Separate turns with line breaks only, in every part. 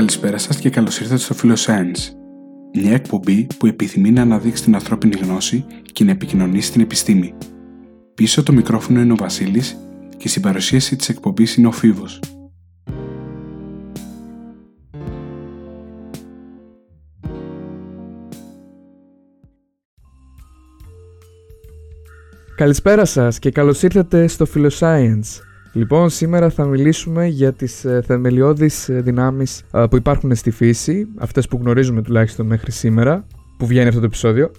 Καλησπέρα σας και καλώς ήρθατε στο Science. Μια εκπομπή που επιθυμεί να αναδείξει την ανθρώπινη γνώση και να επικοινωνήσει την επιστήμη. Πίσω το μικρόφωνο είναι ο Βασίλης και στην παρουσίαση της εκπομπής είναι ο Φίβος.
Καλησπέρα σας και καλώς ήρθατε στο Philoscience. Λοιπόν, σήμερα θα μιλήσουμε για τις ε, θεμελιώδεις ε, δυνάμεις ε, που υπάρχουν στη φύση, αυτές που γνωρίζουμε τουλάχιστον μέχρι σήμερα, που βγαίνει αυτό το επεισόδιο.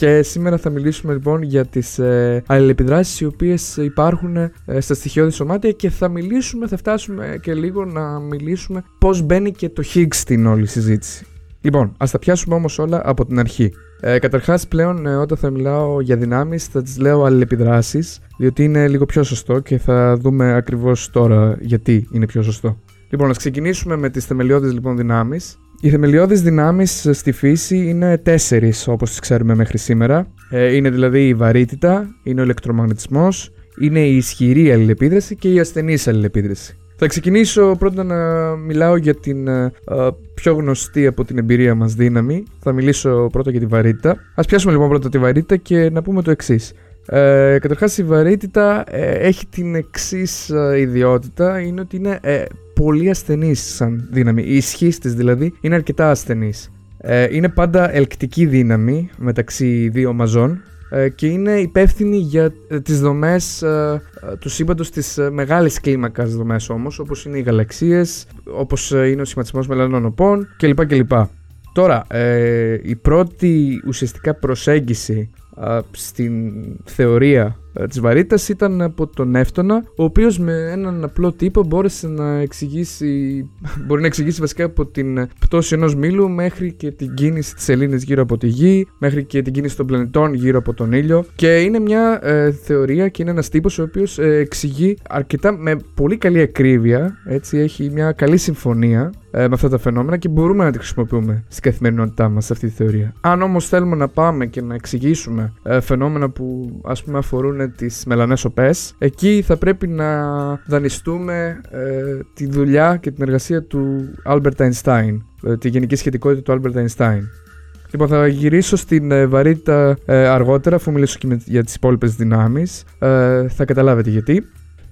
Και σήμερα θα μιλήσουμε λοιπόν για τις ε, αλληλεπιδράσεις οι οποίες υπάρχουν ε, στα στοιχειώδη σωμάτια και θα μιλήσουμε, θα φτάσουμε και λίγο να μιλήσουμε πώς μπαίνει και το Higgs στην όλη συζήτηση. Λοιπόν, ας τα πιάσουμε όμως όλα από την αρχή. Ε, Καταρχάς, πλέον ε, όταν θα μιλάω για δυνάμεις, θα τις λέω αλληλεπιδράσεις, διότι είναι λίγο πιο σωστό και θα δούμε ακριβώς τώρα γιατί είναι πιο σωστό. Λοιπόν, ας ξεκινήσουμε με τις θεμελιώδεις λοιπόν δυνάμεις. Οι θεμελιώδεις δυνάμεις στη φύση είναι τέσσερις όπως τις ξέρουμε μέχρι σήμερα. Ε, είναι δηλαδή η βαρύτητα, είναι ο ηλεκτρομαγνητισμός, είναι η ισχυρή αλληλεπίδραση και η ασθενής αλληλεπίδραση. Θα ξεκινήσω πρώτα να μιλάω για την uh, πιο γνωστή από την εμπειρία μας δύναμη. Θα μιλήσω πρώτα για τη βαρύτητα. Ας πιάσουμε λοιπόν πρώτα τη βαρύτητα και να πούμε το εξής. Ε, καταρχάς η βαρύτητα ε, έχει την εξής ε, ιδιότητα, είναι ότι είναι ε, πολύ ασθενής σαν δύναμη. Η ισχύ της δηλαδή είναι αρκετά ασθενής. είναι πάντα ελκτική δύναμη μεταξύ δύο μαζών ε, και είναι υπεύθυνη για ε, τις δομές ε, του σύμπαντος της μεγάλης κλίμακας δομές όμως όπως είναι οι γαλαξίες, όπως είναι ο σχηματισμός μελανών οπών κλπ. κλπ. Τώρα, η πρώτη ουσιαστικά προσέγγιση στην θεωρία ε, της βαρύτητας ήταν από τον Εύτονα, ο οποίος με έναν απλό τύπο μπόρεσε να εξηγήσει, μπορεί να εξηγήσει βασικά από την πτώση ενός μήλου μέχρι και την κίνηση της Σελήνης γύρω από τη Γη, μέχρι και την κίνηση των πλανητών γύρω από τον ήλιο. Και είναι μια ε, θεωρία και είναι ένας τύπος ο οποίος ε, εξηγεί αρκετά με πολύ καλή ακρίβεια, έτσι, έχει μια καλή συμφωνία ε, με αυτά τα φαινόμενα και μπορούμε να τη χρησιμοποιούμε στην καθημερινότητά μας αυτή τη θεωρία. Αν όμως θέλουμε να πάμε και να εξηγήσουμε ε, φαινόμενα που ας πούμε αφορούν τις μελανές οπές. Εκεί θα πρέπει να δανειστούμε ε, τη δουλειά και την εργασία του Albert Einstein, ε, τη γενική σχετικότητα του Albert Einstein. Λοιπόν, θα γυρίσω στην ε, βαρύτητα ε, αργότερα, αφού μιλήσω και για τις υπόλοιπες δυνάμεις. θα καταλάβετε γιατί.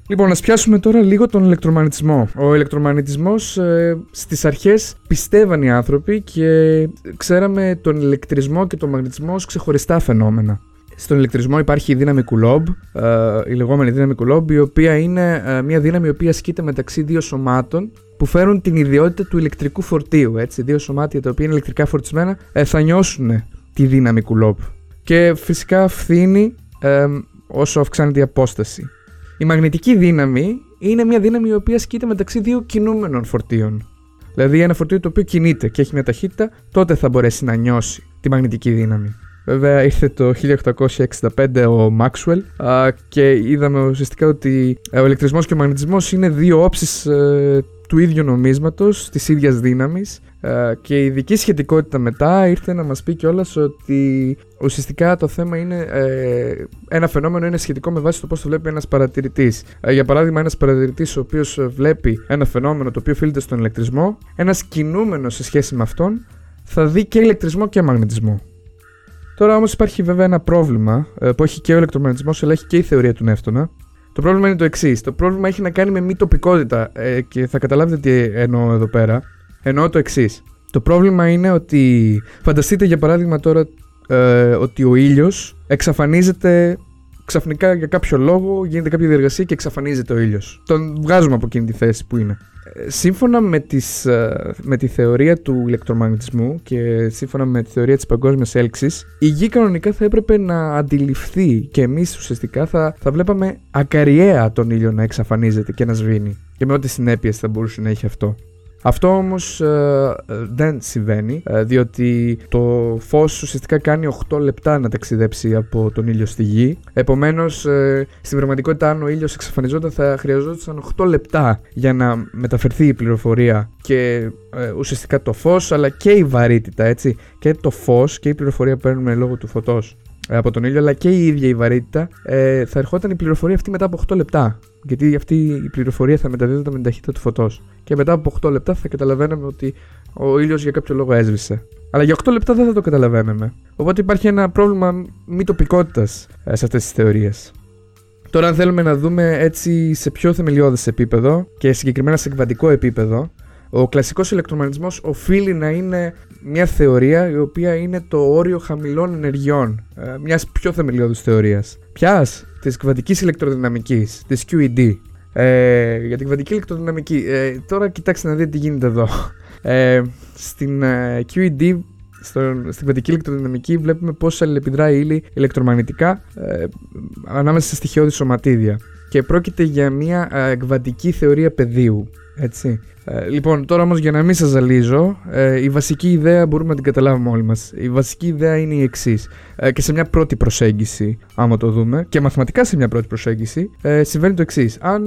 Λοιπόν, να πιάσουμε τώρα λίγο τον ηλεκτρομαγνητισμό. Ο ηλεκτρομαγνητισμός ε, στις αρχές πιστεύαν οι άνθρωποι και ξέραμε τον ηλεκτρισμό και τον μαγνητισμό ως ξεχωριστά φαινόμενα. Στον ηλεκτρισμό υπάρχει η δύναμη Coulomb, ε, η λεγόμενη δύναμη Coulomb, η οποία είναι ε, μια δύναμη η οποία ασκείται μεταξύ δύο σωμάτων που φέρουν την ιδιότητα του ηλεκτρικού φορτίου. Έτσι. Δύο σωμάτια τα οποία είναι ηλεκτρικά φορτισμένα ε, θα νιώσουν τη δύναμη Coulomb. Και φυσικά φθήνει όσο αυξάνεται η απόσταση. Η μαγνητική δύναμη είναι μια δύναμη η οποία ασκείται μεταξύ δύο κινούμενων φορτίων. Δηλαδή ένα φορτίο το οποίο κινείται και έχει μια ταχύτητα, τότε θα μπορέσει να νιώσει τη μαγνητική δύναμη. Βέβαια ήρθε το 1865 ο Maxwell και είδαμε ουσιαστικά ότι ο ηλεκτρισμός και ο μαγνητισμός είναι δύο όψεις ε, του ίδιου νομίσματος, της ίδιας δύναμης και η ειδική σχετικότητα μετά ήρθε να μας πει κιόλας ότι ουσιαστικά το θέμα είναι ε, ένα φαινόμενο είναι σχετικό με βάση το πώς το βλέπει ένας παρατηρητής. Ε, για παράδειγμα ένας παρατηρητής ο οποίος βλέπει ένα φαινόμενο το οποίο οφείλεται στον ηλεκτρισμό, ένας κινούμενος σε σχέση με αυτόν θα δει και ηλεκτρισμό και μαγνητισμό. Τώρα όμως υπάρχει βέβαια ένα πρόβλημα ε, που έχει και ο ηλεκτρομαγνητισμός αλλά έχει και η θεωρία του Νεύτωνα. Το πρόβλημα είναι το εξής. Το πρόβλημα έχει να κάνει με μη τοπικότητα ε, και θα καταλάβετε τι εννοώ εδώ πέρα. Εννοώ το εξής. Το πρόβλημα είναι ότι φανταστείτε για παράδειγμα τώρα ε, ότι ο ήλιος εξαφανίζεται ξαφνικά για κάποιο λόγο, γίνεται κάποια διεργασία και εξαφανίζεται ο ήλιος. Τον βγάζουμε από εκείνη τη θέση που είναι σύμφωνα με, τις, ε, με τη θεωρία του ηλεκτρομαγνητισμού και σύμφωνα με τη θεωρία της παγκόσμιας έλξης η γη κανονικά θα έπρεπε να αντιληφθεί και εμείς ουσιαστικά θα, θα βλέπαμε ακαριέα τον ήλιο να εξαφανίζεται και να σβήνει και με ό,τι συνέπειες θα μπορούσε να έχει αυτό. Αυτό όμως ε, δεν συμβαίνει ε, διότι το φως ουσιαστικά κάνει 8 λεπτά να ταξιδέψει από τον ήλιο στη γη επομένως ε, στην πραγματικότητα αν ο ήλιος εξαφανιζόταν θα χρειαζόταν 8 λεπτά για να μεταφερθεί η πληροφορία και ουσιαστικά το φως αλλά και η βαρύτητα έτσι και το φως και η πληροφορία που παίρνουμε λόγω του φωτός από τον ήλιο, αλλά και η ίδια η βαρύτητα, ε, θα ερχόταν η πληροφορία αυτή μετά από 8 λεπτά. Γιατί αυτή η πληροφορία θα μεταδίδεται με την ταχύτητα του φωτός. Και μετά από 8 λεπτά θα καταλαβαίναμε ότι ο ήλιος για κάποιο λόγο έσβησε. Αλλά για 8 λεπτά δεν θα το καταλαβαίναμε. Οπότε υπάρχει ένα πρόβλημα μη τοπικότητας ε, σε αυτές τις θεωρίες. Τώρα, αν θέλουμε να δούμε έτσι σε πιο θεμελιώδες επίπεδο και συγκεκριμένα σε κβαντικό επίπεδο, ο κλασικός ηλεκτρομαγνητισμός οφείλει να είναι μια θεωρία η οποία είναι το όριο χαμηλών ενεργειών, ε, μιας πιο θεμελιώδους θεωρίας. Ποιας; Της κβαντικής ηλεκτροδυναμικής, της QED. Ε, για την κβαντική ηλεκτροδυναμική, ε, τώρα κοιτάξτε να δείτε τι γίνεται εδώ. Ε, στην ε, QED στο, στην κβαντική ηλεκτροδυναμική βλέπουμε πώς αλληλεπιδρά η ύλη ηλεκτρομαγνητικά ε, ανάμεσα σε στοιχειώδη σωματίδια. Και πρόκειται για μια ε, κβαντική θεωρία πεδίου. Έτσι. Ε, λοιπόν, τώρα όμως για να μην σας ζαλίζω, ε, η βασική ιδέα μπορούμε να την καταλάβουμε όλοι μας. Η βασική ιδέα είναι η εξής. Ε, και σε μια πρώτη προσέγγιση, άμα το δούμε, και μαθηματικά σε μια πρώτη προσέγγιση, ε, συμβαίνει το εξής. Αν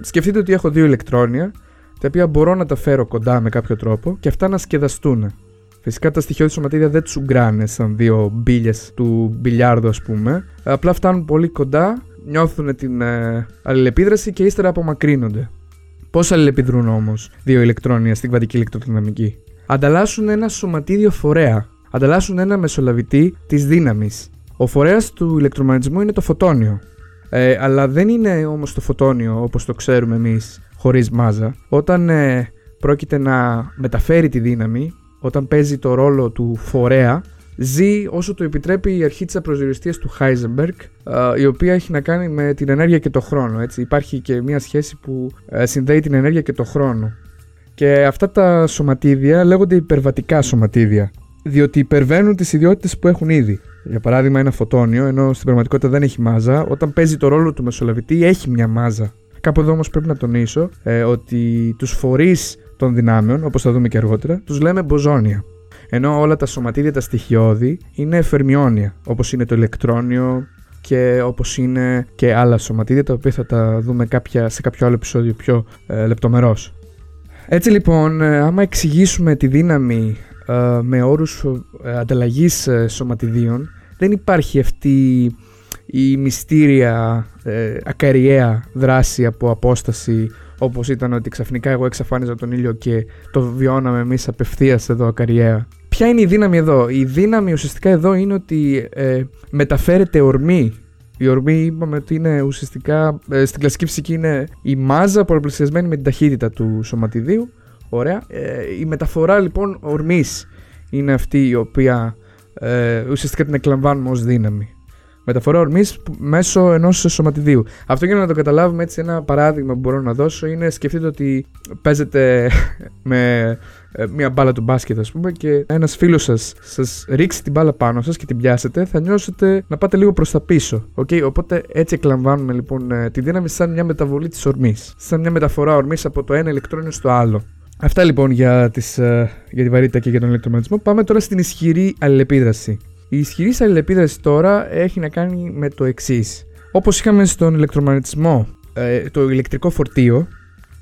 σκεφτείτε ότι έχω δύο ηλεκτρόνια, τα οποία μπορώ να τα φέρω κοντά με κάποιο τρόπο και αυτά να σκεδαστούν. Φυσικά τα στοιχειώδη σωματίδια δεν τσουγκράνε σαν δύο μπίλε του μπιλιάρδου, ας πούμε. Απλά φτάνουν πολύ κοντά, νιώθουν την ε, αλληλεπίδραση και ύστερα απομακρύνονται. Πώς αλληλεπιδρούν όμως δύο ηλεκτρόνια στην κβαντική ηλεκτροδυναμική; Ανταλλάσσουν ένα σωματίδιο φορέα. Ανταλλάσσουν ένα μεσολαβητή της δύναμης. Ο φορέας του ηλεκτρομαγνητισμού είναι το φωτόνιο. Ε, αλλά δεν είναι όμως το φωτόνιο όπως το ξέρουμε εμείς χωρίς μάζα. Όταν ε, πρόκειται να μεταφέρει τη δύναμη, όταν παίζει το ρόλο του φορέα, ζει όσο το επιτρέπει η αρχή της απροσδιοριστίας του Heisenberg, η οποία έχει να κάνει με την ενέργεια και το χρόνο. Έτσι. Υπάρχει και μια σχέση που ε, συνδέει την ενέργεια και το χρόνο. Και αυτά τα σωματίδια λέγονται υπερβατικά σωματίδια, διότι υπερβαίνουν τις ιδιότητες που έχουν ήδη. Για παράδειγμα, ένα φωτόνιο, ενώ στην πραγματικότητα δεν έχει μάζα, όταν παίζει το ρόλο του μεσολαβητή έχει μια μάζα. Κάπου εδώ όμως πρέπει να τονίσω ε, ότι τους φορείς των δυνάμεων, όπως θα δούμε και αργότερα, τους λέμε μποζόνια. Ενώ όλα τα σωματίδια, τα στοιχειώδη, είναι φερμιόνια, όπως είναι το ηλεκτρόνιο και όπως είναι και άλλα σωματίδια, τα οποία θα τα δούμε κάποια, σε κάποιο άλλο επεισόδιο πιο ε, λεπτομερώς. Έτσι λοιπόν, ε, άμα εξηγήσουμε τη δύναμη ε, με όρους ε, ανταλλαγής ε, σωματιδίων, δεν υπάρχει αυτή η μυστήρια ε, ακαριαία δράση από απόσταση όπως ήταν ότι ξαφνικά εγώ εξαφάνιζα τον ήλιο και το βιώναμε εμείς απευθείας εδώ ακαριαία. Ποια είναι η δύναμη εδώ; Η δύναμη ουσιαστικά εδώ είναι ότι ε, μεταφέρεται ορμή. Η ορμή είπαμε ότι είναι ουσιαστικά ε, στην κλασική φυσική είναι η μάζα πολλαπλασιασμένη με την ταχύτητα του σωματιδίου. Ωραία. Ε, η μεταφορά λοιπόν ορμής είναι αυτή η οποία ε, ουσιαστικά την εκλαμβάνουμε ως δύναμη. Μεταφορά ορμή μέσω ενός σωματιδίου. Αυτό για να το καταλάβουμε έτσι, ένα παράδειγμα που μπορώ να δώσω είναι σκεφτείτε ότι παίζετε με ε, μια μπάλα του μπάσκετ, ας πούμε, και ένας φίλος σας σας ρίξει την μπάλα πάνω σας και την πιάσετε, θα νιώσετε να πάτε λίγο προς τα πίσω. Okay? Οπότε έτσι εκλαμβάνουμε λοιπόν ε, τη δύναμη σαν μια μεταβολή της ορμής. Σαν μια μεταφορά ορμής από το ένα ηλεκτρόνιο στο άλλο. Αυτά λοιπόν για, τις, ε, για τη βαρύτητα και για τον ηλεκτρομαγνητισμό. Πάμε τώρα στην ισχυρή αλληλεπίδραση. Η ισχυρή αλληλεπίδραση τώρα έχει να κάνει με το εξής. Όπως είχαμε στον ηλεκτρομαγνητισμό ε, το ηλεκτρικό φορτίο,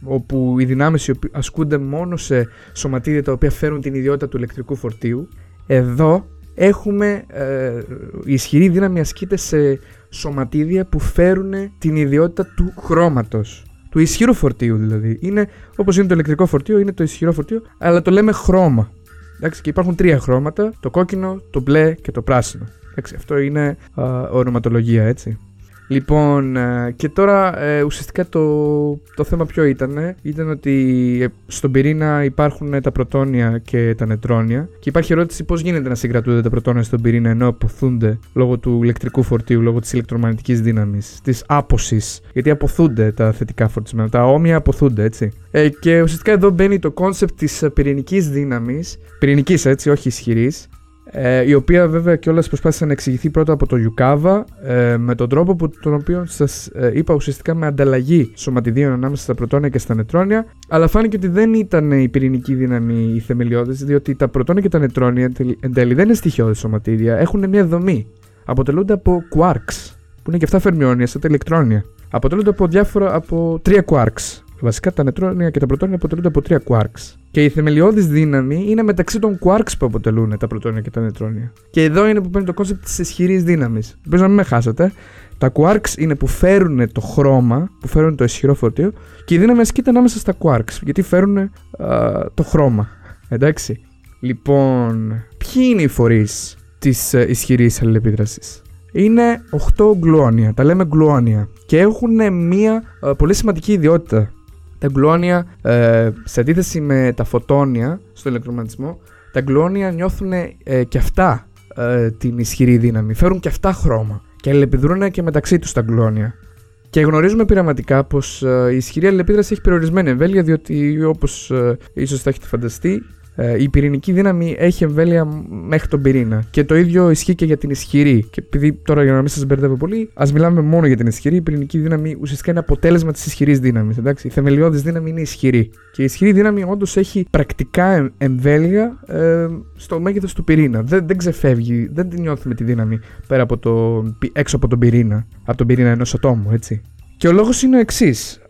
όπου οι δυνάμεις ασκούνται μόνο σε σωματίδια τα οποία φέρουν την ιδιότητα του ηλεκτρικού φορτίου, εδώ έχουμε ε, η ισχυρή δύναμη ασκείται σε σωματίδια που φέρουν την ιδιότητα του χρώματος. Του ισχυρού φορτίου δηλαδή. Είναι όπως είναι το ηλεκτρικό φορτίο, είναι το ισχυρό φορτίο, αλλά το λέμε χρώμα. Εντάξει, και υπάρχουν τρία χρώματα, το κόκκινο, το μπλε και το πράσινο. Εντάξει, αυτό είναι α, ονοματολογία, έτσι. Λοιπόν, ε, και τώρα ε, ουσιαστικά το, το θέμα ποιο ήταν. Ήταν ότι ε, στον πυρήνα υπάρχουν τα πρωτόνια και τα νετρόνια. Και υπάρχει ερώτηση πώς γίνεται να συγκρατούνται τα πρωτόνια στον πυρήνα ενώ αποθούνται λόγω του ηλεκτρικού φορτίου, λόγω της ηλεκτρομαγνητικής δύναμης, της άποση. Γιατί απωθούνται τα θετικά φορτισμένα. Τα όμοια απωθούνται, έτσι. Ε, και ουσιαστικά εδώ μπαίνει το concept της πυρηνικής δύναμης. Πυρηνικής, έτσι, όχι ισχυρής ε, η οποία βέβαια κιόλας προσπάθησε να εξηγηθεί πρώτα από το Yukawa ε, με τον τρόπο που, τον οποίο σας ε, είπα ουσιαστικά με ανταλλαγή σωματιδίων ανάμεσα στα πρωτόνια και στα νετρόνια. Αλλά φάνηκε ότι δεν ήταν η πυρηνική δύναμη η θεμελιώδη, διότι τα πρωτόνια και τα νετρόνια εν τέλει δεν είναι στοιχειώδη σωματίδια, έχουν μια δομή. Αποτελούνται από quarks, που είναι και αυτά φερμιόνια, σαν τα ηλεκτρόνια. Αποτελούνται από διάφορα από τρία quarks. Βασικά τα νετρόνια και τα πρωτόνια αποτελούνται από τρία quarks. Και η θεμελιώδης δύναμη είναι μεταξύ των quarks που αποτελούν τα πρωτόνια και τα νετρόνια. Και εδώ είναι που μπαίνει το concept της ισχυρής δύναμης. Πρέπει να μην με χάσετε. Τα quarks είναι που φέρουν το χρώμα, που φέρουν το ισχυρό φορτίο, και η δύναμη ασκείται ανάμεσα στα quarks, γιατί φέρουν το χρώμα. Εντάξει. Λοιπόν, ποιοι είναι οι φορείς της uh, ισχυρής αλληλεπίδρασης; Είναι 8 γκλουόνια, τα λέμε γκλουόνια και έχουν μία πολύ σημαντική ιδιότητα. Τα γκλουόνια, ε, σε αντίθεση με τα φωτόνια στο ηλεκτρομαγνητισμό, τα γκλουόνια νιώθουν ε, και αυτά ε, την ισχυρή δύναμη, φέρουν και αυτά χρώμα και αλληλεπιδρούν και μεταξύ τους τα γκλουόνια. Και γνωρίζουμε πειραματικά πως η ισχυρή αλληλεπίδραση έχει περιορισμένη εμβέλεια, διότι όπως ίσως θα έχετε φανταστεί, ε, η πυρηνική δύναμη έχει εμβέλεια μέχρι τον πυρήνα. Και το ίδιο ισχύει και για την ισχυρή. Και επειδή τώρα για να μην σας μπερδεύω πολύ, ας μιλάμε μόνο για την ισχυρή. Η πυρηνική δύναμη ουσιαστικά είναι αποτέλεσμα της ισχυρής δύναμης. Η θεμελιώδης δύναμη είναι ισχυρή. Και η ισχυρή δύναμη όντως έχει πρακτικά εμβέλεια ε, στο μέγεθος του πυρήνα. Δεν, δεν ξεφεύγει, δεν την νιώθουμε τη δύναμη πέρα από το, έξω από τον πυρήνα. Από τον πυρήνα ενός ατόμου, έτσι. Και ο λόγος είναι ο εξής.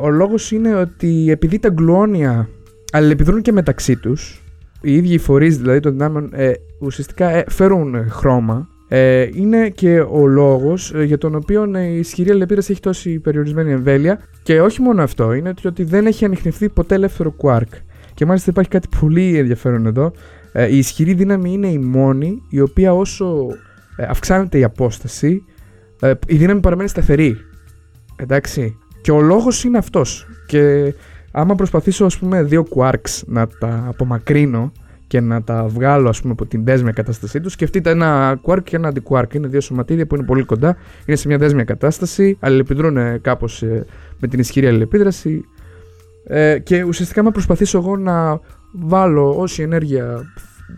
Ο λόγος είναι ότι επειδή τα γκλουόνια αλληλεπιδρούν και μεταξύ τους. Οι ίδιοι οι φορείς δηλαδή των δυνάμεων ε, ουσιαστικά ε, φέρουν χρώμα. Ε, είναι και ο λόγος ε, για τον οποίο ε, η ισχυρή αλληλεπίδραση έχει τόση περιορισμένη εμβέλεια. Και όχι μόνο αυτό, είναι ότι δεν έχει ανοιχνευτεί ποτέ ελεύθερο quark. Και μάλιστα υπάρχει κάτι πολύ ενδιαφέρον εδώ. η ισχυρή δύναμη είναι η μόνη η οποία όσο αυξάνεται η απόσταση, η δύναμη παραμένει σταθερή. Εντάξει. Και ο λόγος είναι αυτός. Και άμα προσπαθήσω ας πούμε δύο quarks να τα απομακρύνω και να τα βγάλω ας πούμε από την δέσμια κατάστασή τους, σκεφτείτε ένα quark και ένα αντικουάρκ. Είναι δύο σωματίδια που είναι πολύ κοντά, είναι σε μια δέσμια κατάσταση, αλληλεπιδρούν κάπως ε, με την ισχυρή αλληλεπίδραση ε, και ουσιαστικά άμα προσπαθήσω εγώ να βάλω όση ενέργεια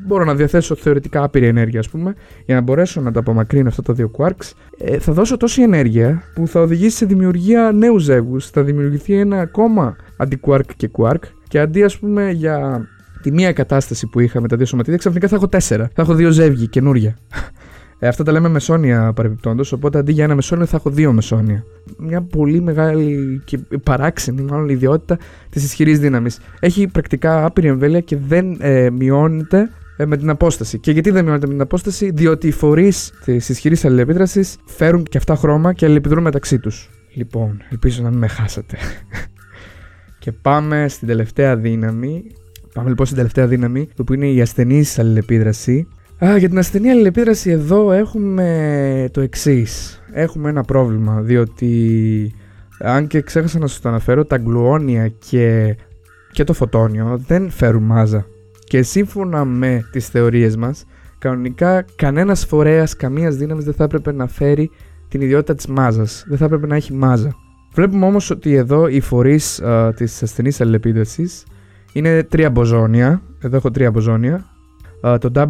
μπορώ να διαθέσω θεωρητικά άπειρη ενέργεια, ας πούμε, για να μπορέσω να τα απομακρύνω αυτά τα δύο quarks, ε, θα δώσω τόση ενέργεια που θα οδηγήσει σε δημιουργία νέους ζεύγους. Θα δημιουργηθεί ένα ακόμα αντικουάρκ και quark, και αντί, ας πούμε, για τη μία κατάσταση που είχα με τα δύο σωματίδια, ξαφνικά θα έχω τέσσερα. Θα έχω δύο ζεύγη καινούρια. Ε, αυτά τα λέμε μεσόνια παρεμπιπτόντως. Οπότε αντί για ένα μεσόνιο θα έχω δύο μεσόνια. Μια πολύ μεγάλη και παράξενη μάλλον ιδιότητα της ισχυρής δύναμης. Έχει πρακτικά άπειρη εμβέλεια και δεν ε, μειώνεται ε, με την απόσταση. Και γιατί δεν μειώνεται με την απόσταση, διότι οι φορείς της ισχυρής αλληλεπίδρασης φέρουν και αυτά χρώμα και αλληλεπιδρούν μεταξύ τους. Λοιπόν, ελπίζω να μην με χάσατε. και πάμε στην τελευταία δύναμη. Πάμε λοιπόν στην τελευταία δύναμη, που είναι η ασθενής αλληλεπίδραση. Α, για την ασθενή αλληλεπίδραση εδώ έχουμε το εξής. Έχουμε ένα πρόβλημα, διότι αν και ξέχασα να σας το αναφέρω, τα γκλουόνια και, και το φωτόνιο δεν φέρουν μάζα. Και σύμφωνα με τις θεωρίες μας, κανονικά κανένας φορέας καμίας δύναμης δεν θα έπρεπε να φέρει την ιδιότητα της μάζας. Δεν θα έπρεπε να έχει μάζα. Βλέπουμε όμως ότι εδώ οι φορείς α, της ασθενής αλληλεπίδρασης είναι τρία μποζόνια. Εδώ έχω τρία μποζόνια. το W+,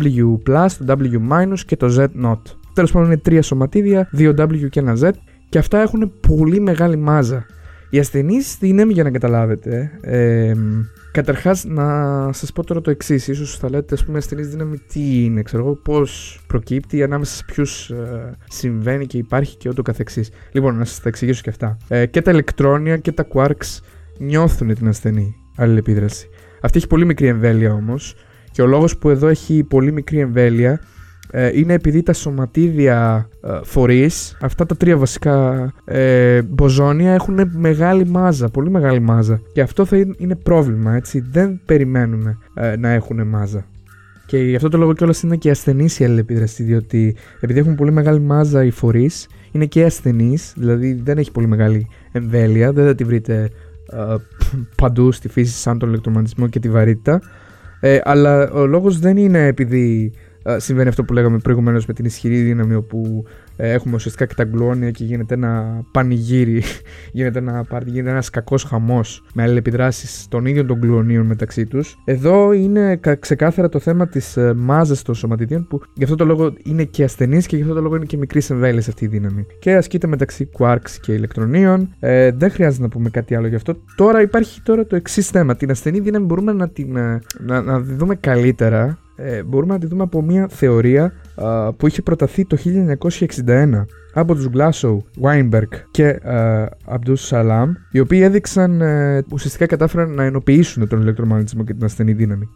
το W- και το Z0. Τέλος πάντων είναι τρία σωματίδια, δύο W και ένα Z και αυτά έχουν πολύ μεγάλη μάζα. Οι ασθενεί δύναμη, για να καταλάβετε, ε, Καταρχάς, να σας πω τώρα το εξής. σω θα λέτε, ας πούμε, ασθενής δύναμη τι είναι, ξέρω εγώ, πώς προκύπτει, ανάμεσα σε ποιους ε, συμβαίνει και υπάρχει και ούτω καθεξής. Λοιπόν, να σας τα εξηγήσω και αυτά. Ε, και τα ηλεκτρόνια και τα quarks νιώθουν την ασθενή αλληλεπίδραση. Αυτή έχει πολύ μικρή εμβέλεια όμως. Και ο λόγος που εδώ έχει πολύ μικρή εμβέλεια ε, είναι επειδή τα σωματίδια ε, φορείς, αυτά τα τρία βασικά ε, μποζόνια έχουν μεγάλη μάζα, πολύ μεγάλη μάζα. Και αυτό θα είναι πρόβλημα, έτσι. Δεν περιμένουμε ε, να έχουν μάζα. Και γι' αυτό το λόγο κιόλας είναι και ασθενή η αλληλεπίδραση, διότι επειδή έχουν πολύ μεγάλη μάζα οι φορείς, είναι και ασθενείς, δηλαδή δεν έχει πολύ μεγάλη εμβέλεια, δεν θα τη βρείτε ε, παντού στη φύση σαν τον ηλεκτρομαγνητισμό και τη βαρύτητα. Ε, αλλά ο λόγος δεν είναι επειδή συμβαίνει αυτό που λέγαμε προηγουμένως με την ισχυρή δύναμη όπου ε, έχουμε ουσιαστικά και τα γκλόνια και γίνεται ένα πανηγύρι, γίνεται, ένα, γίνεται ένας κακός χαμός με αλληλεπιδράσεις των ίδιων των γκλονίων μεταξύ τους. Εδώ είναι ξεκάθαρα το θέμα της ε, μάζας των σωματιδίων που γι' αυτό το λόγο είναι και ασθενής και γι' αυτό το λόγο είναι και μικρή εμβέλεια αυτή η δύναμη. Και ασκείται μεταξύ quarks και ηλεκτρονίων. Ε, δεν χρειάζεται να πούμε κάτι άλλο γι' αυτό. Τώρα υπάρχει τώρα το εξής θέμα. Την ασθενή δύναμη μπορούμε να την να, να δούμε καλύτερα ε, μπορούμε να τη δούμε από μια θεωρία που είχε προταθεί το 1961 από τους Glasgow, Weinberg και uh, Abdus Salam, οι οποίοι έδειξαν, uh, ουσιαστικά κατάφεραν να ενοποιήσουν τον ηλεκτρομαγνητισμό και την ασθενή δύναμη.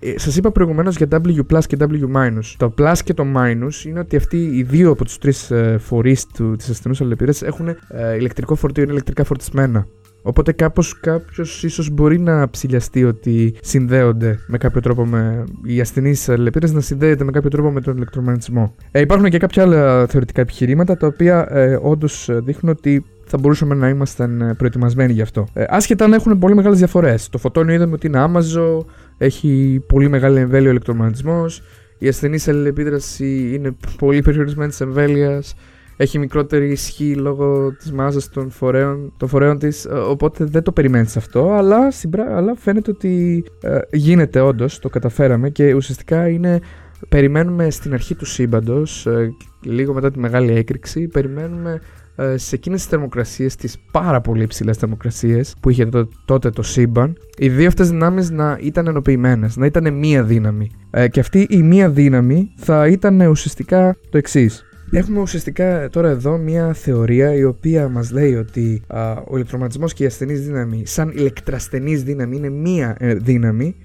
Ε, Σας είπα προηγουμένως για W και W Το plus και το minus είναι ότι αυτοί οι δύο από τους τρεις ε, φορείς της ασθενούς αλληλεπίδρασης έχουν ε, ηλεκτρικό φορτίο, είναι ηλεκτρικά φορτισμένα. Οπότε κάπως κάποιος ίσως μπορεί να ψηλιαστεί ότι συνδέονται με κάποιο τρόπο με οι ασθενείς αλληλεπίδρασης να συνδέεται με κάποιο τρόπο με τον ηλεκτρομαγνητισμό. Ε, υπάρχουν και κάποια άλλα θεωρητικά επιχειρήματα τα οποία ε, όντως δείχνουν ότι θα μπορούσαμε να ήμασταν ε, προετοιμασμένοι γι' αυτό. Ε, άσχετα αν έχουν πολύ μεγάλες διαφορές. Το φωτόνιο είδαμε ότι είναι άμαζο, έχει πολύ μεγάλη εμβέλεια ο ηλεκτρομαγνητισμός. Η ασθενή αλληλεπίδραση είναι πολύ περιορισμένη εμβέλειας. Έχει μικρότερη ισχύ λόγω της μάζας των φορέων, των φορέων της. Ε, οπότε δεν το περιμένεις αυτό. Αλλά, αλλά φαίνεται ότι ε, γίνεται όντως, το καταφέραμε και ουσιαστικά είναι. Περιμένουμε στην αρχή του σύμπαντος, ε, λίγο μετά τη μεγάλη έκρηξη, περιμένουμε ε, σε εκείνες τις θερμοκρασίες, τις πάρα πολύ υψηλές θερμοκρασίες που είχε τότε το σύμπαν, οι δύο αυτές δυνάμεις να ήταν ενοποιημένες, να ήταν μία δύναμη. Ε, και αυτή η μία δύναμη θα ήταν ουσιαστικά το εξής. Έχουμε ουσιαστικά τώρα εδώ μια θεωρία η οποία μας λέει ότι ο ηλεκτρομαγνητισμός και η ασθενής δύναμη σαν ηλεκτρασθενής δύναμη είναι μία ε, δύναμη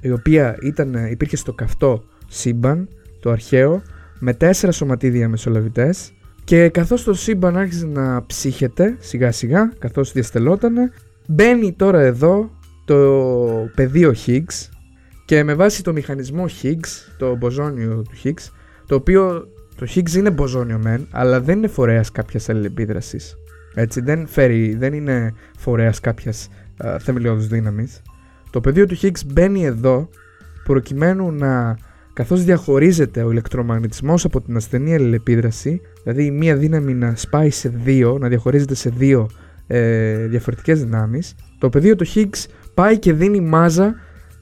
η οποία ήταν, υπήρχε στο καυτό σύμπαν, το αρχαίο, με τέσσερα σωματίδια μεσολαβητές και καθώς το σύμπαν άρχισε να ψύχεται σιγά σιγά, καθώς διαστελότανε, μπαίνει τώρα εδώ το πεδίο Higgs και με βάση το μηχανισμό Higgs, το μποζόνιο του Higgs, το οποίο το Higgs είναι μποζόνιο μεν, αλλά δεν είναι φορέας κάποιας αλληλεπίδρασης. Έτσι, δεν, φέρει, δεν είναι φορέας κάποιας θεμελιώδους δύναμης. Το πεδίο του Higgs μπαίνει εδώ προκειμένου να καθώς διαχωρίζεται ο ηλεκτρομαγνητισμός από την ασθενή αλληλεπίδραση, δηλαδή η μία δύναμη να σπάει σε δύο, να διαχωρίζεται σε δύο ε, διαφορετικές δυνάμεις, το πεδίο του Higgs πάει και δίνει μάζα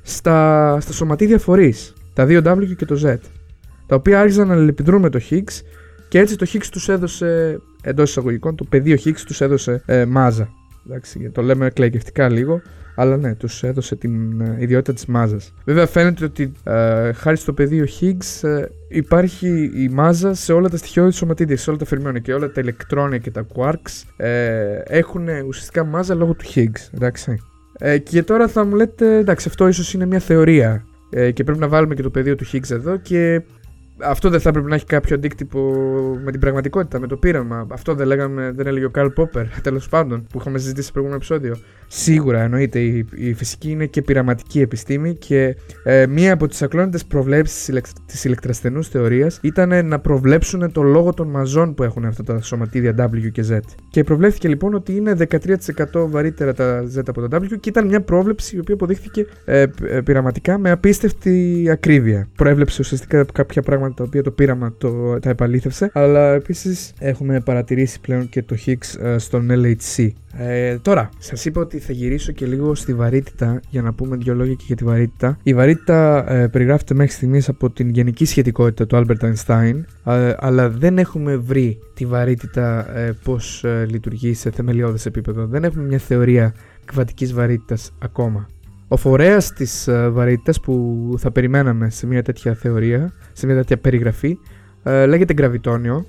στα, στα σωματίδια φορείς, τα δύο W και το Z, τα οποία άρχισαν να αλληλεπιδρούν με το Higgs και έτσι το Higgs τους έδωσε, εντός εισαγωγικών, το πεδίο Higgs τους έδωσε ε, μάζα. Εντάξει, το λέμε κλαϊκευτικά λίγο, αλλά ναι, τους έδωσε την ε, ιδιότητα της μάζας. Βέβαια, φαίνεται ότι ε, χάρη στο πεδίο Higgs ε, υπάρχει η μάζα σε όλα τα στοιχειώδη σωματίδια, σε όλα τα φερμιόνια και όλα τα ηλεκτρόνια και τα quarks ε, έχουν ουσιαστικά μάζα λόγω του Higgs. Εντάξει. Ε, και τώρα θα μου λέτε, εντάξει, αυτό ίσως είναι μια θεωρία ε, και πρέπει να βάλουμε και το πεδίο του Higgs εδώ και αυτό δεν θα έπρεπε να έχει κάποιο αντίκτυπο με την πραγματικότητα, με το πείραμα. Αυτό δεν, λέγαμε, δεν έλεγε ο Καρλ Πόπερ, τέλος πάντων, που είχαμε συζητήσει στο προηγούμενο επεισόδιο. Σίγουρα εννοείται, η, η φυσική είναι και πειραματική επιστήμη και ε, μία από τις ακλόνητες προβλέψεις της ηλεκτρασθενούς θεωρίας ήταν να προβλέψουν το λόγο των μαζών που έχουν αυτά τα σωματίδια W και Z. Και προβλέφθηκε λοιπόν ότι είναι 13% βαρύτερα τα Z από τα W και ήταν μια πρόβλεψη η οποία αποδείχθηκε ε, ε, πειραματικά με απίστευτη ακρίβεια. Προέβλεψε ουσιαστικά κάποια πράγματα τα οποία το πείραμα το, τα επαλήθευσε, αλλά επίσης έχουμε παρατηρήσει πλέον και το Higgs ε, στον LHC. Ε, τώρα, σας είπα ότι θα γυρίσω και λίγο στη βαρύτητα για να πούμε δύο λόγια και για τη βαρύτητα. Η βαρύτητα ε, περιγράφεται μέχρι στιγμής από την γενική σχετικότητα του Albert Einstein, ε, αλλά δεν έχουμε βρει τη βαρύτητα ε, πώς ε, λειτουργεί σε θεμελιώδες επίπεδο. Δεν έχουμε μια θεωρία κβατικής βαρύτητας ακόμα. Ο φορέας της ε, βαρύτητας που θα περιμέναμε σε μια τέτοια θεωρία, σε μια τέτοια περιγραφή, ε, λέγεται γραβιτόνιο,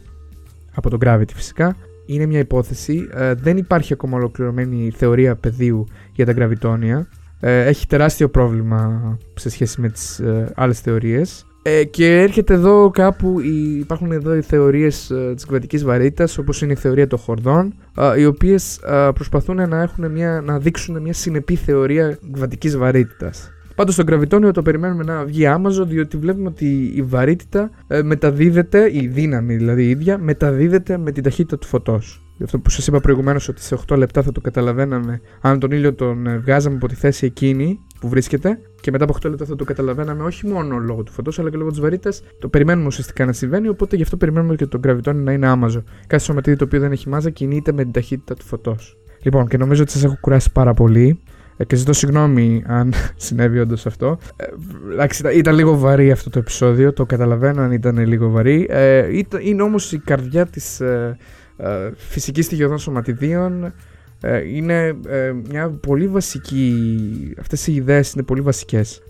από το gravity φυσικά, είναι μια υπόθεση. Ε, δεν υπάρχει ακόμα ολοκληρωμένη θεωρία πεδίου για τα γραβιτόνια. Ε, έχει τεράστιο πρόβλημα σε σχέση με τις ε, άλλες θεωρίες. Ε, και έρχεται εδώ κάπου, υπάρχουν εδώ οι θεωρίες ε, της κβατικής βαρύτητας, όπως είναι η θεωρία των χορδών, οι οποίες προσπαθούν να, έχουν μια, να δείξουν μια συνεπή θεωρία κβατικής βαρύτητας. Πάντως στο γραβιτόνιο το περιμένουμε να βγει άμαζο, διότι βλέπουμε ότι η βαρύτητα ε, μεταδίδεται, η δύναμη δηλαδή η ίδια, μεταδίδεται με την ταχύτητα του φωτός. Γι' αυτό που σας είπα προηγουμένως ότι σε 8 λεπτά θα το καταλαβαίναμε αν τον ήλιο τον ε, βγάζαμε από τη θέση εκείνη που βρίσκεται και μετά από 8 λεπτά θα το καταλαβαίναμε όχι μόνο λόγω του φωτός αλλά και λόγω της βαρύτητας. Το περιμένουμε ουσιαστικά να συμβαίνει, οπότε γι' αυτό περιμένουμε και το γραβιτόνιο να είναι άμαζο. Κάθε σωματίδι το οποίο δεν έχει μάζα κινείται με την ταχύτητα του φωτός. Λοιπόν, και νομίζω ότι σας έχω κουράσει πάρα πολύ. Ε, και ζητώ συγγνώμη αν συνέβη όντως αυτό. Ε, ήταν λίγο βαρύ αυτό το επεισόδιο, το καταλαβαίνω αν ήταν λίγο βαρύ. Ε, είναι όμως η καρδιά της ε, ε, φυσικής στοιχειωδών σωματιδίων. Ε, είναι ε, μια πολύ βασική, αυτές οι ιδέες είναι πολύ βασικές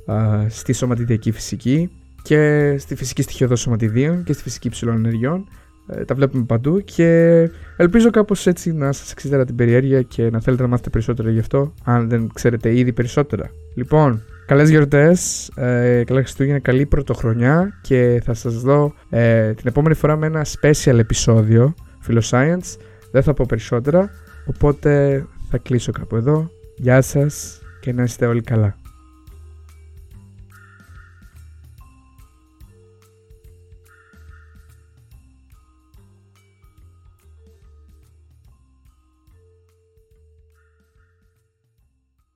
στη σωματιδιακή φυσική και στη φυσική στοιχειοδό σωματιδίων και στη φυσική ψηλών ενεργειών. Ε, τα βλέπουμε παντού και ελπίζω κάπως έτσι να σας εξήτερα την περιέργεια και να θέλετε να μάθετε περισσότερο γι' αυτό, αν δεν ξέρετε ήδη περισσότερα. Λοιπόν, καλές γιορτές, ε, καλά Χριστούγεννα, καλή πρωτοχρονιά και θα σας δω ε, την επόμενη φορά με ένα special επεισόδιο Philoscience. Δεν θα πω περισσότερα, οπότε θα κλείσω κάπου εδώ. Γεια σας και να είστε όλοι καλά.